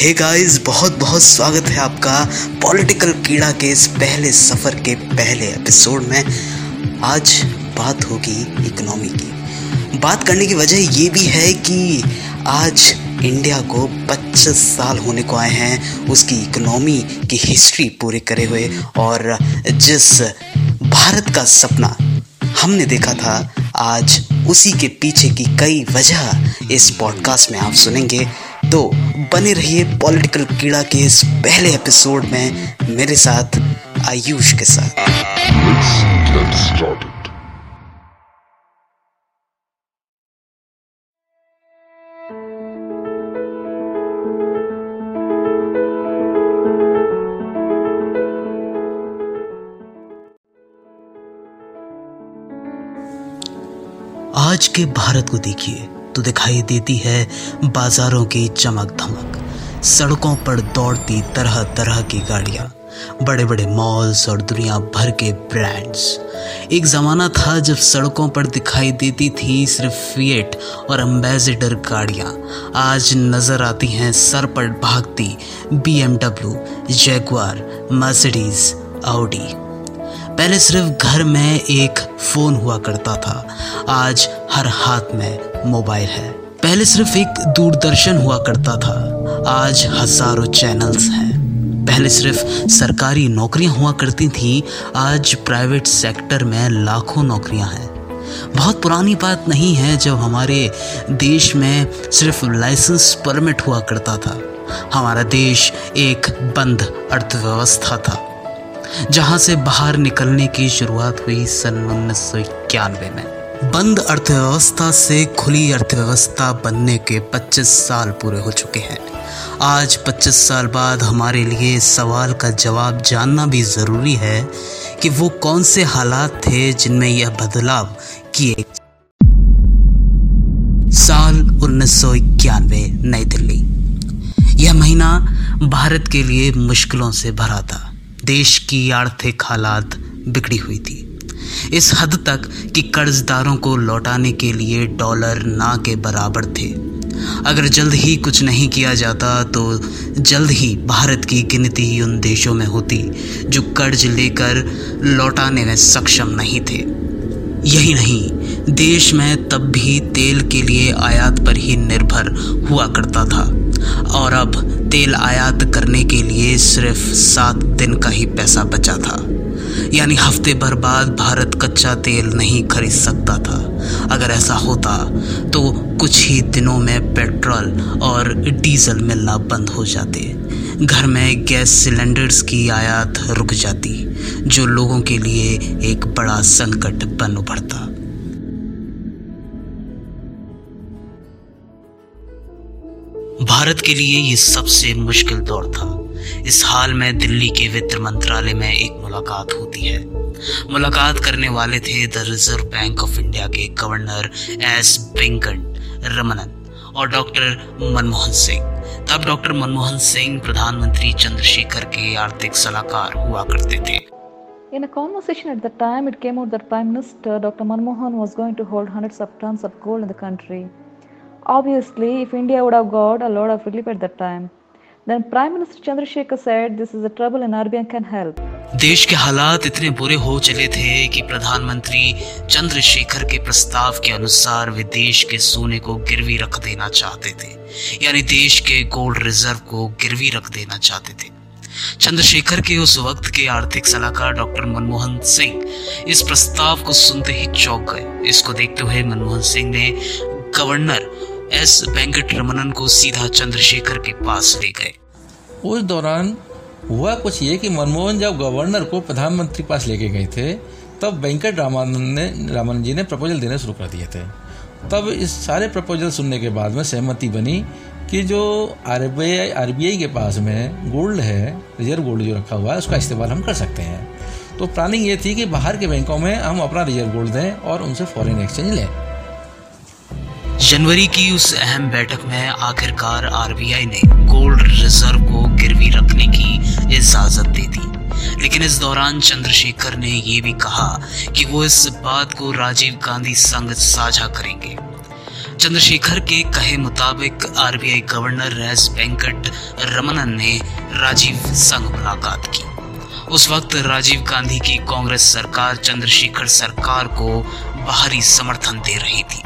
Hey guys बहुत बहुत स्वागत है आपका पॉलिटिकल कीड़ा के इस पहले सफ़र के पहले एपिसोड में। आज बात होगी इकोनॉमी की। बात करने की वजह ये भी है कि आज इंडिया को 25 साल होने को आए हैं, उसकी इकोनॉमी की हिस्ट्री पूरी करे हुए और जिस भारत का सपना हमने देखा था, आज उसी के पीछे की कई वजह इस पॉडकास्ट में आप सुनेंगे। तो बने रहिए पॉलिटिकल कीड़ा के इस पहले एपिसोड में मेरे साथ आयुष के साथ। आज के भारत को देखिए। तो दिखाई देती है बाजारों की चमक धमक सड़कों पर दौड़ती तरह तरह की गाड़ियाँ बड़े बड़े मॉल्स और दुनिया भर के ब्रांड्स एक ज़माना था जब सड़कों पर दिखाई देती थी सिर्फ़ फिएट और एम्बेसडर गाड़ियाँ। आज नज़र आती हैं सर पर भागती बी जैगवार मर्सिडीज आउडी पहले सिर्फ़ घर में एक फ़ोन हुआ करता था। आज हर हाथ में मोबाइल है। पहले सिर्फ़ एक दूरदर्शन हुआ करता था। आज हज़ारों चैनल्स हैं। पहले सिर्फ़ सरकारी नौकरियाँ हुआ करती थी, आज प्राइवेट सेक्टर में लाखों नौकरियाँ हैं। बहुत पुरानी बात नहीं है जब हमारे देश में सिर्फ़ लाइसेंस परमिट हुआ करता था। हमारा देश एक बंद अर्थव्यवस्था था, जहाँ से बाहर निकलने की शुरुआत हुई सन उन्नीस सौ इक्यानवे में। बंद अर्थव्यवस्था से खुली अर्थव्यवस्था बनने के 25 साल पूरे हो चुके हैं। आज 25 साल बाद हमारे लिए सवाल का जवाब जानना भी ज़रूरी है कि वो कौन से हालात थे जिनमें यह बदलाव किए। साल उन्नीस सौ इक्यानवे, नई दिल्ली। यह महीना भारत के लिए मुश्किलों से भरा था। देश की आर्थिक हालात बिगड़ी हुई थी। इस हद तक कि कर्जदारों को लौटाने के लिए डॉलर ना के बराबर थे। अगर जल्द ही कुछ नहीं किया जाता तो जल्द ही भारत की गिनती उन देशों में होती, जो कर्ज लेकर लौटाने में सक्षम नहीं थे। यही नहीं, देश में तब भी तेल के लिए आयात पर ही निर्भर हुआ करता था। और अब तेल आयात करने के लिए सिर्फ़ सात दिन का ही पैसा बचा था। यानी हफ़्ते भर बाद भारत कच्चा तेल नहीं खरीद सकता था। अगर ऐसा होता तो कुछ ही दिनों में पेट्रोल और डीजल मिलना बंद हो जाते। घर में गैस सिलेंडर्स की आयात रुक जाती, जो लोगों के लिए एक बड़ा संकट बन उभरता भारत के लिए ये सबसे मुश्किल दौर था। इस हाल में दिल्ली के वित्त मंत्रालय में एक मुलाकात होती है मुलाकात करने वाले थे the reserve bank of India के गवर्नर एस वेंकट रमनन और डॉक्टर मनमोहन सिंह तब डॉक्टर मनमोहन सिंह प्रधानमंत्री चंद्रशेखर के आर्थिक सलाहकार हुआ करते थे In a conversation at the time, it came out that Prime Minister Dr. Manmohan was going to hold hundreds of tons of gold in the country. Obviously, if India would have got a lot of relief at that time, Then Prime Minister Chandrasekhar said, this is a trouble and RBI can help. देश के हालात इतने बुरे हो चले थे कि प्रधानमंत्री चंद्रशेखर के प्रस्ताव के अनुसार वे देश के सोने को गिरवी रख देना चाहते थे, यानी देश के गोल्ड रिज़र्व को गिरवी रख देना चाहते थे चंद्रशेखर के उस वक्त के आर्थिक सलाहकार डॉक्टर मनमोहन सिंह इस प्रस्ताव को सुनते ही चौंक गए इसको देखते हुए मनमोहन सिंह ने गवर्नर एस वेंकट रमनन को सीधा चंद्रशेखर के पास ले गए। उस दौरान हुआ कुछ ये कि मनमोहन जब गवर्नर को प्रधानमंत्री पास लेके गए थे, तब वेंकट रामानंद ने, रामानंद जी ने प्रपोजल देने शुरू कर दिए थे। तब इस सारे प्रपोजल सुनने के बाद में सहमति बनी कि जो आर बी के पास में गोल्ड है, रिज़र्व गोल्ड जो रखा हुआ है, उसका इस्तेमाल हम कर सकते हैं। तो प्लानिंग ये थी कि बाहर के बैंकों में हम अपना रिज़र्व गोल्ड दें और उनसे फॉरेन एक्सचेंज लें। जनवरी की उस अहम बैठक में आखिरकार आरबीआई ने गोल्ड रिज़र्व को गिरवी रखने की इजाज़त दे दी। लेकिन इस दौरान चंद्रशेखर ने यह भी कहा कि वो इस बात को राजीव गांधी संग साझा करेंगे। चंद्रशेखर के कहे मुताबिक RBI governor S Venkat Ramanan ने राजीव संग मुलाकात की। उस वक्त राजीव गांधी की कांग्रेस सरकार चंद्रशेखर सरकार को बाहरी समर्थन दे रही थी।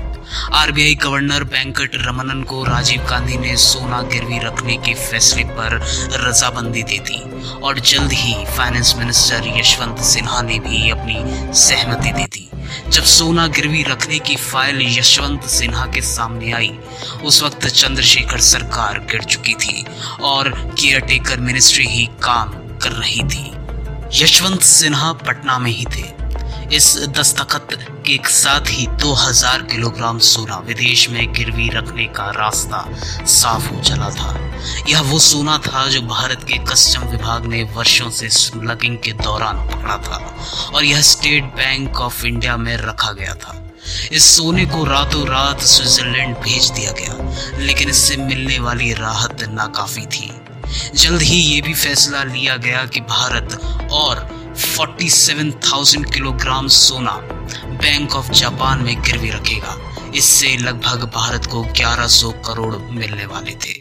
आरबीआई गवर्नर वेंकट रमनन को राजीव गांधी ने सोना गिरवी रखने के फैसले पर रजाबंदी दे दी और जल्द ही फाइनेंस मिनिस्टर यशवंत सिन्हा ने भी अपनी सहमति दे दी। जब सोना गिरवी रखने की फ़ाइल यशवंत सिन्हा के सामने आई, उस वक्त चंद्रशेखर सरकार गिर चुकी थी और केयरटेकर मिनिस्ट्री ही काम कर रही थी। यशवंत सिन्हा पटना में ही थे। इस दस्तखत के साथ ही 2000 किलोग्राम सोना विदेश में गिरवी रखने का रास्ता साफ़ हो चला था। यह वो सोना था जो भारत के कस्टम विभाग ने वर्षों से स्मगलिंग के दौरान पकड़ा था और यह स्टेट बैंक ऑफ़ इंडिया में रखा गया था। इस सोने को रातों रात स्विट्जरलैंड भेज दिया गया, लेकिन इससे मिलने वाली राहत नाकाफी थी। जल्द ही ये भी फैसला लिया गया कि भारत और 47,000 किलोग्राम सोना बैंक ऑफ़ जापान में गिरवी रखेगा इससे लगभग भारत को 1100 करोड़ मिलने वाले थे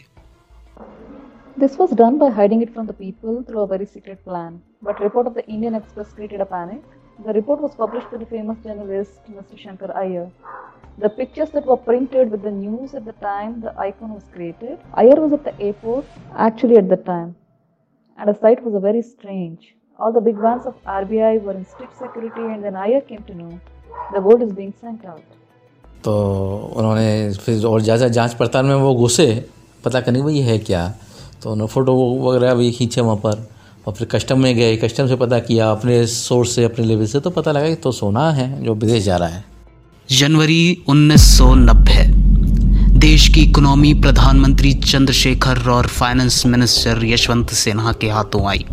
This was done by hiding it from the people through a very secret plan. But report of the Indian Express created a panic. The report was published by the famous journalist Mr. Shankar Iyer. The pictures that were printed with the news at the time the icon was created. Iyer was at the airport actually at the time. And the sight was a very strange. All the big vans of RBI were in strict security and then Iyer came to know the gold is being sent out. तो उन्होंने फिर और ज़्यादा जाँच पड़ताल में वो घुसे पता करने भाई है क्या। तो उन्होंने फ़ोटो वगैरह भी खींचे वहाँ पर और फिर कस्टम में गए। कस्टम से पता किया अपने सोर्स से अपने लेवल से तो पता लगा कि तो सोना है जो विदेश जा रहा है। जनवरी 1990 देश की इकोनॉमी प्रधानमंत्री चंद्रशेखर और फाइनेंस मिनिस्टर यशवंत सिन्हा के हाथों आई।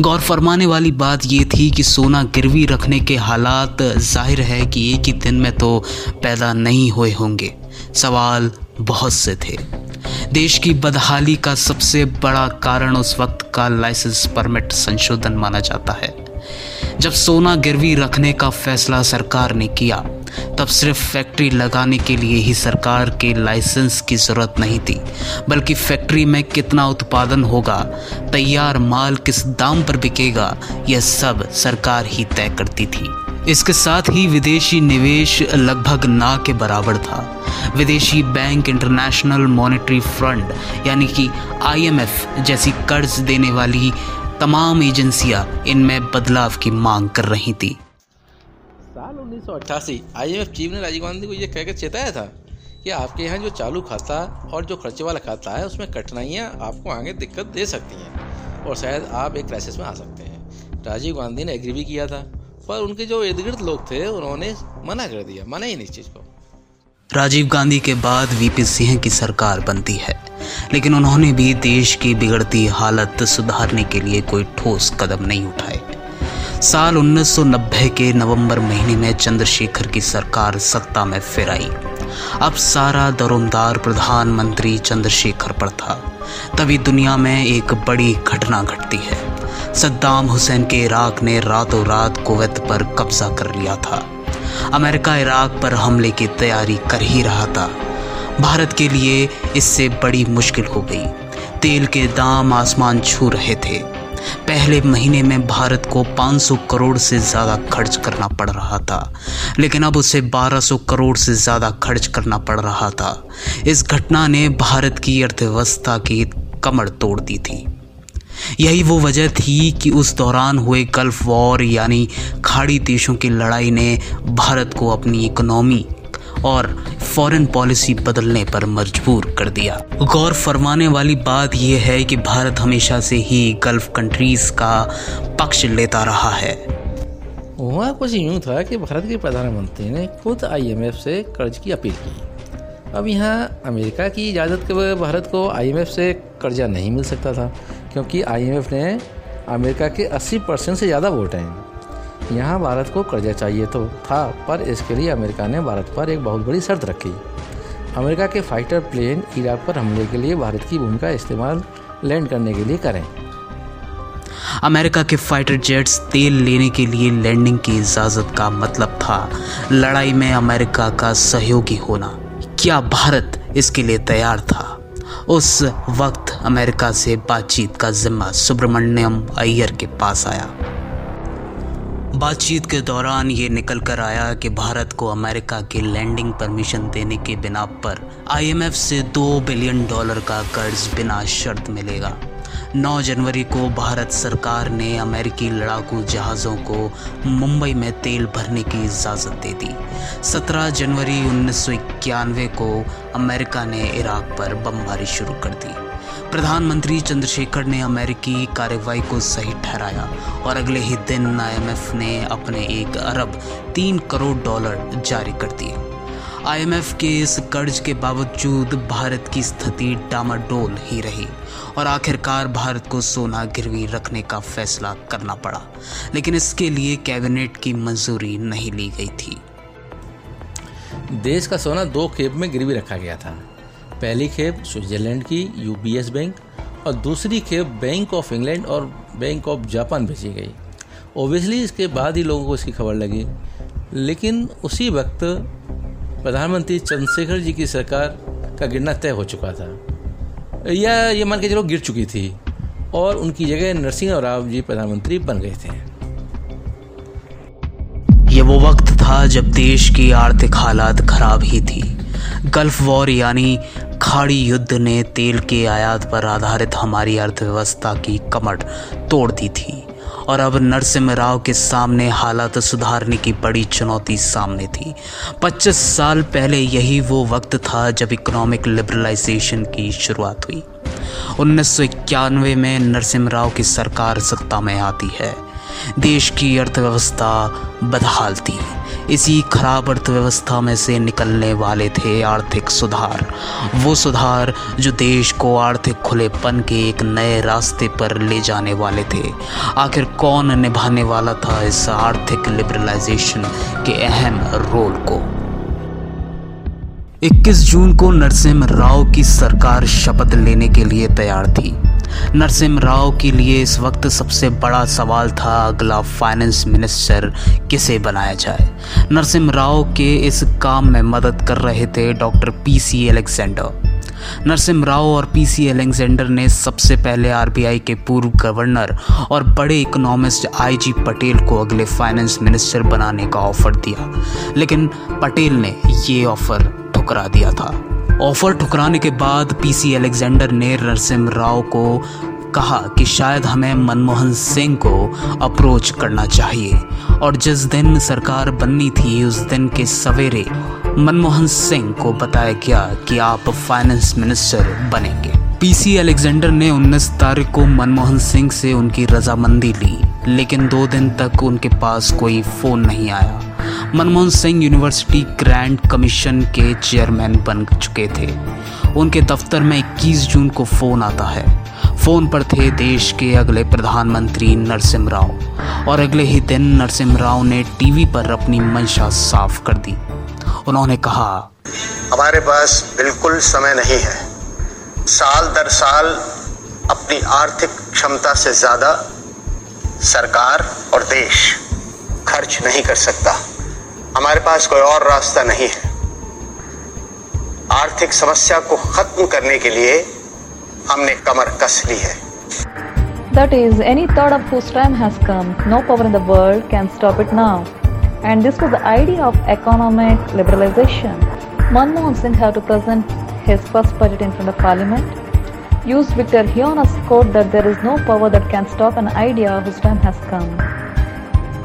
गौर फरमाने वाली बात यह थी कि सोना गिरवी रखने के हालात ज़ाहिर है कि एक ही दिन में तो पैदा नहीं हुए होंगे। सवाल बहुत से थे। देश की बदहाली का सबसे बड़ा कारण उस वक्त का लाइसेंस परमिट संशोधन माना जाता है। जब सोना गिरवी रखने का फैसला सरकार ने किया तब सिर्फ़ फैक्ट्री लगाने के लिए ही सरकार के लाइसेंस की ज़रूरत नहीं थी, बल्कि फैक्ट्री में कितना उत्पादन होगा, तैयार माल किस दाम पर बिकेगा, यह सब सरकार ही तय करती थी। इसके साथ ही विदेशी निवेश लगभग ना के बराबर था। विदेशी बैंक इंटरनेशनल मॉनेटरी फंड, यानी कि आईएमएफ जैसी कर्ज देने वाली तमाम एजेंसियाँ इनमें बदलाव की मांग कर रही थी। उन्नीस चीफ ने राजीव गांधी को यह कहकर चेताया था कि आपके यहाँ जो चालू खाता और जो खर्चे वाला खाता है, उसमें कठिनाइयाँ आपको आगे दिक्कत दे सकती हैं और शायद आप एक क्राइसिस में आ सकते हैं। राजीव गांधी ने एग्री भी किया था, पर उनके जो इर्द गिर्द लोग थे, उन्होंने मना कर दिया, मना ही नहीं इस चीज़ को। राजीव गांधी के बाद वीपी सिंह की सरकार बनती है, लेकिन उन्होंने भी देश की बिगड़ती हालत सुधारने के लिए कोई ठोस कदम नहीं उठाए। साल 1990 के नवंबर महीने में चंद्रशेखर की सरकार सत्ता में फिर आई। अब सारा दरोमदार प्रधानमंत्री चंद्रशेखर पर था। तभी दुनिया में एक बड़ी घटना घटती है। सद्दाम हुसैन के इराक ने रातों रात कुवैत पर कब्जा कर लिया था। अमेरिका इराक पर हमले की तैयारी कर ही रहा था। भारत के लिए इससे बड़ी मुश्किल हो गई। तेल के दाम आसमान छू रहे थे। पहले महीने में भारत को 500 करोड़ से ज़्यादा खर्च करना पड़ रहा था, लेकिन अब उसे 1200 करोड़ से ज़्यादा खर्च करना पड़ रहा था। इस घटना ने भारत की अर्थव्यवस्था की कमर तोड़ दी थी। यही वो वजह थी कि उस दौरान हुए गल्फ वॉर यानी खाड़ी देशों की लड़ाई ने भारत को अपनी इकोनॉमी और फॉरेन पॉलिसी बदलने पर मजबूर कर दिया। गौर फरमाने वाली बात यह है कि भारत हमेशा से ही गल्फ कंट्रीज़ का पक्ष लेता रहा है। वहाँ कुछ यूँ था कि भारत के प्रधानमंत्री ने खुद आईएमएफ से कर्ज की अपील की। अब यहाँ अमेरिका की इजाज़त के बाद भारत को आईएमएफ से कर्जा नहीं मिल सकता था, क्योंकि आईएमएफ ने अमेरिका के 80 परसेंट से ज़्यादा वोट हैं। यहाँ भारत को कर्जा चाहिए तो था, पर इसके लिए अमेरिका ने भारत पर एक बहुत बड़ी शर्त रखी। अमेरिका के फाइटर प्लेन इराक पर हमले के लिए भारत की भूमिका इस्तेमाल लैंड करने के लिए करें। अमेरिका के फाइटर जेट्स तेल लेने के लिए लैंडिंग की इजाज़त का मतलब था लड़ाई में अमेरिका का सहयोगी होना। क्या भारत इसके लिए तैयार था? उस वक्त अमेरिका से बातचीत का जिम्मा सुब्रमण्यम अय्यर के पास आया। बातचीत के दौरान ये निकल कर आया कि भारत को अमेरिका की लैंडिंग परमिशन देने के बिना पर आईएमएफ से दो बिलियन डॉलर का कर्ज बिना शर्त मिलेगा। 9 जनवरी को भारत सरकार ने अमेरिकी लड़ाकू जहाज़ों को मुंबई में तेल भरने की इजाज़त दे दी। 17 जनवरी उन्नीस सौ इक्यानवे को अमेरिका ने इराक पर बमबारी शुरू कर दी। प्रधानमंत्री चंद्रशेखर ने अमेरिकी कार्रवाई को सही ठहराया और अगले ही दिन आईएमएफ ने अपने एक अरब तीन करोड़ डॉलर जारी कर दिए। आईएमएफ के इस कर्ज के बावजूद भारत की स्थिति डामाडोल ही रही और आखिरकार भारत को सोना गिरवी रखने का फैसला करना पड़ा, लेकिन इसके लिए कैबिनेट की मंजूरी नहीं ली गई थी। देश का सोना दो खेप में गिरवी रखा गया था। पहली खेप स्विट्जरलैंड की यूबीएस बैंक और दूसरी खेप बैंक ऑफ़ इंग्लैंड और बैंक ऑफ़ जापान भेजी गई। ओबियसली इसके बाद ही लोगों को इसकी खबर लगी। लेकिन उसी वक्त प्रधानमंत्री चंद्रशेखर जी की सरकार का गिरना तय हो चुका था। या ये मान के चलो गिर चुकी थी और उनकी जगह नरसिंह राव जी प्रधानमंत्री बन गए थे। ये वो वक्त था जब देश की आर्थिक हालात खराब ही थी। गल्फ वॉर यानी खाड़ी युद्ध ने तेल के आयात पर आधारित हमारी अर्थव्यवस्था की कमर तोड़ दी थी, और अब नरसिम्हा राव के सामने हालात सुधारने की बड़ी चुनौती सामने थी। 25 साल पहले यही वो वक्त था जब इकोनॉमिक लिबरलाइजेशन की शुरुआत हुई। उन्नीस सौ इक्यानवे में नरसिम्हा राव की सरकार सत्ता में आती है। देश की अर्थव्यवस्था बदहाल थी। इसी खराब अर्थव्यवस्था में से निकलने वाले थे आर्थिक सुधार। वो सुधार जो देश को आर्थिक खुलेपन के एक नए रास्ते पर ले जाने वाले थे। आखिर कौन निभाने वाला था इस आर्थिक लिबरलाइजेशन के अहम रोल को? 21 जून को नरसिम्हा राव की सरकार शपथ लेने के लिए तैयार थी। नरसिम्हा राव के लिए इस वक्त सबसे बड़ा सवाल था, अगला फाइनेंस मिनिस्टर किसे बनाया जाए? नरसिम राव के इस काम में मदद कर रहे थे doctor P C Alexander Narasimha Rao और पीसी एलेक्जेंडर ने सबसे पहले आरबीआई के पूर्व गवर्नर और बड़े इकोनॉमिस्ट आईजी पटेल को अगले फाइनेंस मिनिस्टर बनाने का ऑफ़र दिया। लेकिन पटेल ने ये ऑफ़र ठुकरा दिया था। ऑफ़र ठुकराने के बाद पीसी अलेक्जेंडर ने नरसिम्हा राव को कहा कि शायद हमें मनमोहन सिंह को अप्रोच करना चाहिए। और जिस दिन सरकार बननी थी, उस दिन के सवेरे मनमोहन सिंह को बताया गया कि आप फाइनेंस मिनिस्टर बनेंगे। पीसी अलेक्जेंडर ने 19 तारीख को मनमोहन सिंह से उनकी रजामंदी ली, लेकिन दो दिन तक उनके पास कोई फ़ोन नहीं आया। Manmohan Singh university grand commission के चेयरमैन बन चुके थे। उनके दफ्तर में 21 जून को फ़ोन आता है। फ़ोन पर थे देश के अगले प्रधानमंत्री नरसिम्हा राव। और अगले ही दिन नरसिम्हा राव ने टीवी पर अपनी मंशा साफ़ कर दी। उन्होंने कहा, हमारे पास बिल्कुल समय नहीं है। साल दर साल अपनी आर्थिक क्षमता से ज़्यादा सरकार और देश खर्च नहीं कर सकता। हमारे पास कोई और रास्ता नहीं है आर्थिक समस्या को खत्म करने के लिए हमने कमर कस ली है That is, any thought of whose time has come, no power in the world can stop it now. And this was the idea of economic liberalization. Manmohan Singh had to present his first budget in front of parliament, used Victor Hiona's quote that there is no power that can stop an idea whose time has come.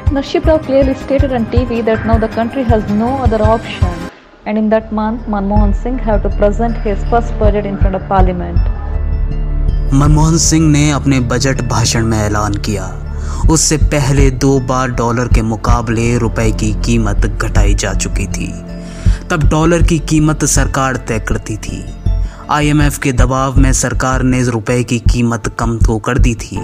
Narship Rao clearly stated on TV that now the country has no other option, and in that month, Manmohan Singh had to present his first budget in front of parliament. Manmohan Singh ने अपने budget भाषण में ऐलान किया उससे पहले दो बार dollar के मुकाबले रुपए की कीमत घटाई जा चुकी थी तब डॉलर की कीमत सरकार तय करती थी आईएमएफ के दबाव में सरकार ने रुपए की कीमत कम तो कर दी थी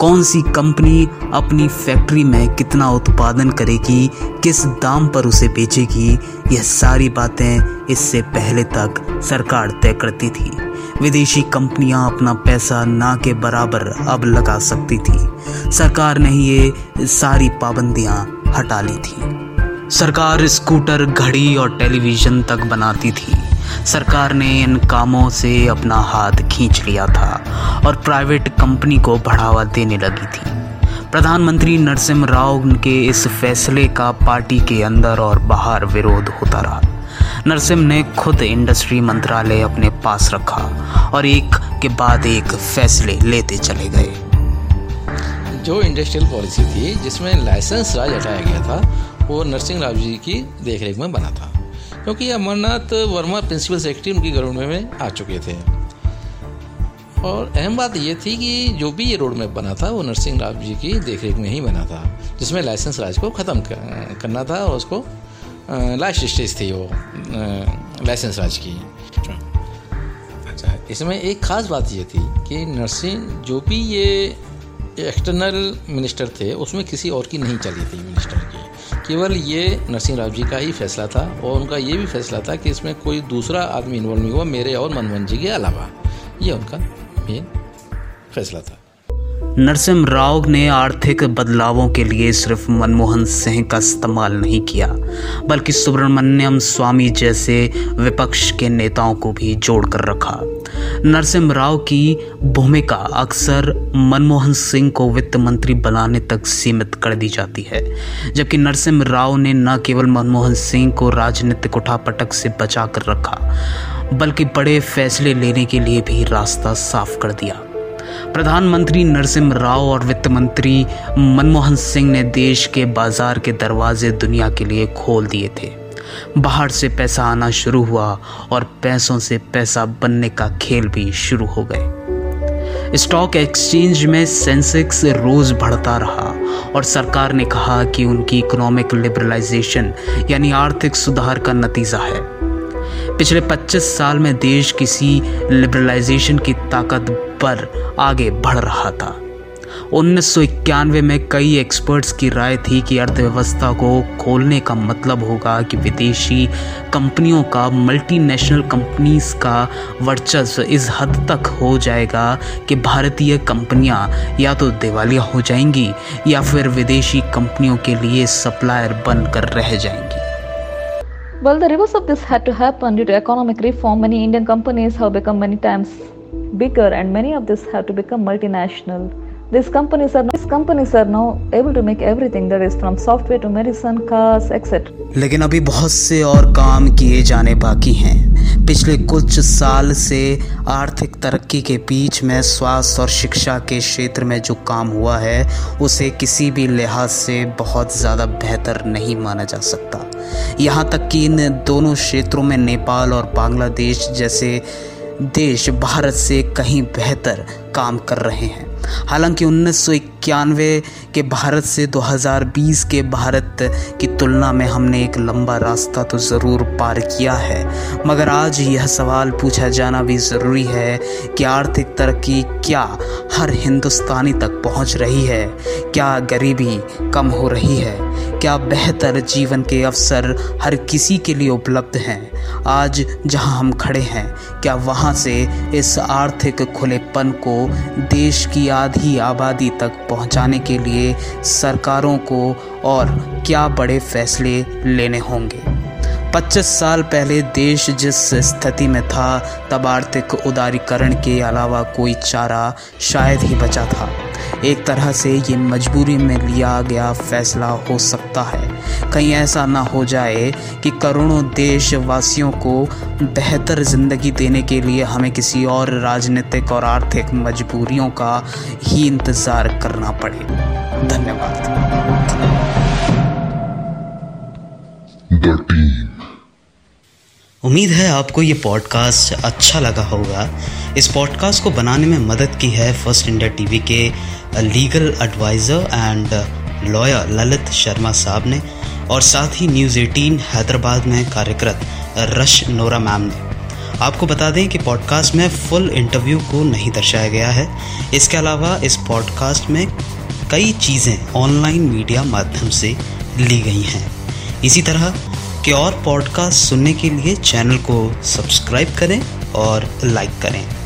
कौन सी कंपनी अपनी फैक्ट्री में कितना उत्पादन करेगी, किस दाम पर उसे बेचेगी, यह सारी बातें इससे पहले तक सरकार तय करती थी। विदेशी कंपनियाँ अपना पैसा ना के बराबर अब लगा सकती थी। सरकार ने ये सारी पाबंदियाँ हटा ली थी। सरकार स्कूटर, घड़ी और टेलीविज़न तक बनाती थी। सरकार ने इन कामों से अपना हाथ खींच लिया था और प्राइवेट कंपनी को बढ़ावा देने लगी थी। प्रधानमंत्री नरसिम्हा राव के इस फैसले का पार्टी के अंदर और बाहर विरोध होता रहा। नरसिम्ह ने खुद इंडस्ट्री मंत्रालय अपने पास रखा और एक के बाद एक फैसले लेते चले गए। जो इंडस्ट्रियल पॉलिसी थी, जिसमें लाइसेंस राज हटाया गया था, वो नरसिंह राव जी की देखरेख में बना था। क्योंकि अमरनाथ वर्मा प्रिंसिपल सेक्रेटरी उनकी गवर्नमेंट में आ चुके थे। और अहम बात ये थी कि जो भी ये रोड मैप बना था, वो नरसिंह राव जी की देखरेख में ही बना था, जिसमें लाइसेंस राज को ख़त्म करना था और उसको लास्ट स्टेज थी वो लाइसेंस राज की। अच्छा इसमें एक ख़ास बात ये थी कि नरसिंह, जो भी ये एक्सटर्नल मिनिस्टर थे, उसमें किसी और की नहीं चली थी मिनिस्टर। केवल ये नरसिंह राव जी का ही फैसला था और उनका ये भी फैसला था कि इसमें कोई दूसरा आदमी इन्वॉल्व नहीं हुआ, मेरे और मनमोहन जी के अलावा। ये उनका मेन फैसला था। नरसिम्ह राव ने आर्थिक बदलावों के लिए सिर्फ़ मनमोहन सिंह का इस्तेमाल नहीं किया, बल्कि सुब्रमण्यम स्वामी जैसे विपक्ष के नेताओं को भी जोड़कर रखा। नरसिम्ह राव की भूमिका अक्सर मनमोहन सिंह को वित्त मंत्री बनाने तक सीमित कर दी जाती है, जबकि नरसिम्ह राव ने न केवल मनमोहन सिंह को राजनीतिक उठापटक से बचा कर रखा, बल्कि बड़े फैसले लेने के लिए भी रास्ता साफ़ कर दिया। प्रधानमंत्री नरसिम्हा राव और वित्त मंत्री मनमोहन सिंह ने देश के बाज़ार के दरवाजे दुनिया के लिए खोल दिए थे। बाहर से पैसा आना शुरू हुआ और पैसों से पैसा बनने का खेल भी शुरू हो गए। स्टॉक एक्सचेंज में सेंसेक्स रोज बढ़ता रहा और सरकार ने कहा कि उनकी इकोनॉमिक लिबरलाइजेशन यानी आर्थिक सुधार का नतीजा है। पिछले 25 साल में देश किसी लिबरलाइजेशन की ताकत पर आगे बढ़ रहा था। उन्नीस में कई एक्सपर्ट्स की राय थी कि अर्थव्यवस्था को खोलने का मतलब होगा कि विदेशी कंपनियों का मल्टीनेशनल कंपनीज़ का वर्चस्व इस हद तक हो जाएगा कि भारतीय कंपनियाँ या तो दिवालिया हो जाएँगी या फिर विदेशी कंपनियों के लिए सप्लायर बनकर रह जाएँगी Well, the reverse of this had to happen due to economic reform. Many Indian companies have become many times bigger and many of these have to become multinational. These companies are these companies are now able to make everything that is from software to medicine, cars, etc. लेकिन अभी बहुत से और काम किए जाने बाकी हैं। पिछले कुछ साल से आर्थिक तरक्की के बीच में स्वास्थ्य और शिक्षा के क्षेत्र में जो काम हुआ है उसे किसी भी लिहाज से बहुत ज़्यादा बेहतर नहीं माना जा सकता। यहाँ तक कि इन दोनों क्षेत्रों में नेपाल और बांग्लादेश जैसे देश भारत से कहीं बेहतर काम कर रहे हैं। हालाँकि उन्नीस सौ इक्यानवे के भारत से 2020 के भारत की तुलना में हमने एक लंबा रास्ता तो ज़रूर पार किया है। मगर आज यह सवाल पूछा जाना भी ज़रूरी है कि आर्थिक तरक्की क्या हर हिंदुस्तानी तक पहुँच रही है? क्या गरीबी कम हो रही है? क्या बेहतर जीवन के अवसर हर किसी के लिए उपलब्ध हैं? आज जहाँ हम खड़े हैं, क्या वहाँ से इस आर्थिक खुलेपन को देश की आधी आबादी तक पहुँचाने के लिए सरकारों को और क्या बड़े फैसले लेने होंगे? 25 साल पहले देश जिस स्थिति में था, तब आर्थिक उदारीकरण के अलावा कोई चारा शायद ही बचा था। एक तरह से ये मजबूरी में लिया गया फैसला हो सकता है। कहीं ऐसा ना हो जाए कि करोड़ों देशवासियों को बेहतर ज़िंदगी देने के लिए हमें किसी और राजनीतिक और आर्थिक मजबूरियों का ही इंतज़ार करना पड़े। धन्यवाद। उम्मीद है आपको ये पॉडकास्ट अच्छा लगा होगा। इस पॉडकास्ट को बनाने में मदद की है फ़र्स्ट इंडिया टीवी के legal adviser and lawyer Lalit Sharma साहब ने और साथ ही न्यूज़ 18 हैदराबाद में कार्यरत रश नोरा मैम ने। आपको बता दें कि पॉडकास्ट में फुल इंटरव्यू को नहीं दर्शाया गया है। इसके अलावा इस पॉडकास्ट में कई चीज़ें ऑनलाइन मीडिया माध्यम से ली गई हैं। इसी तरह के और पॉडकास्ट सुनने के लिए चैनल को सब्सक्राइब करें और लाइक करें।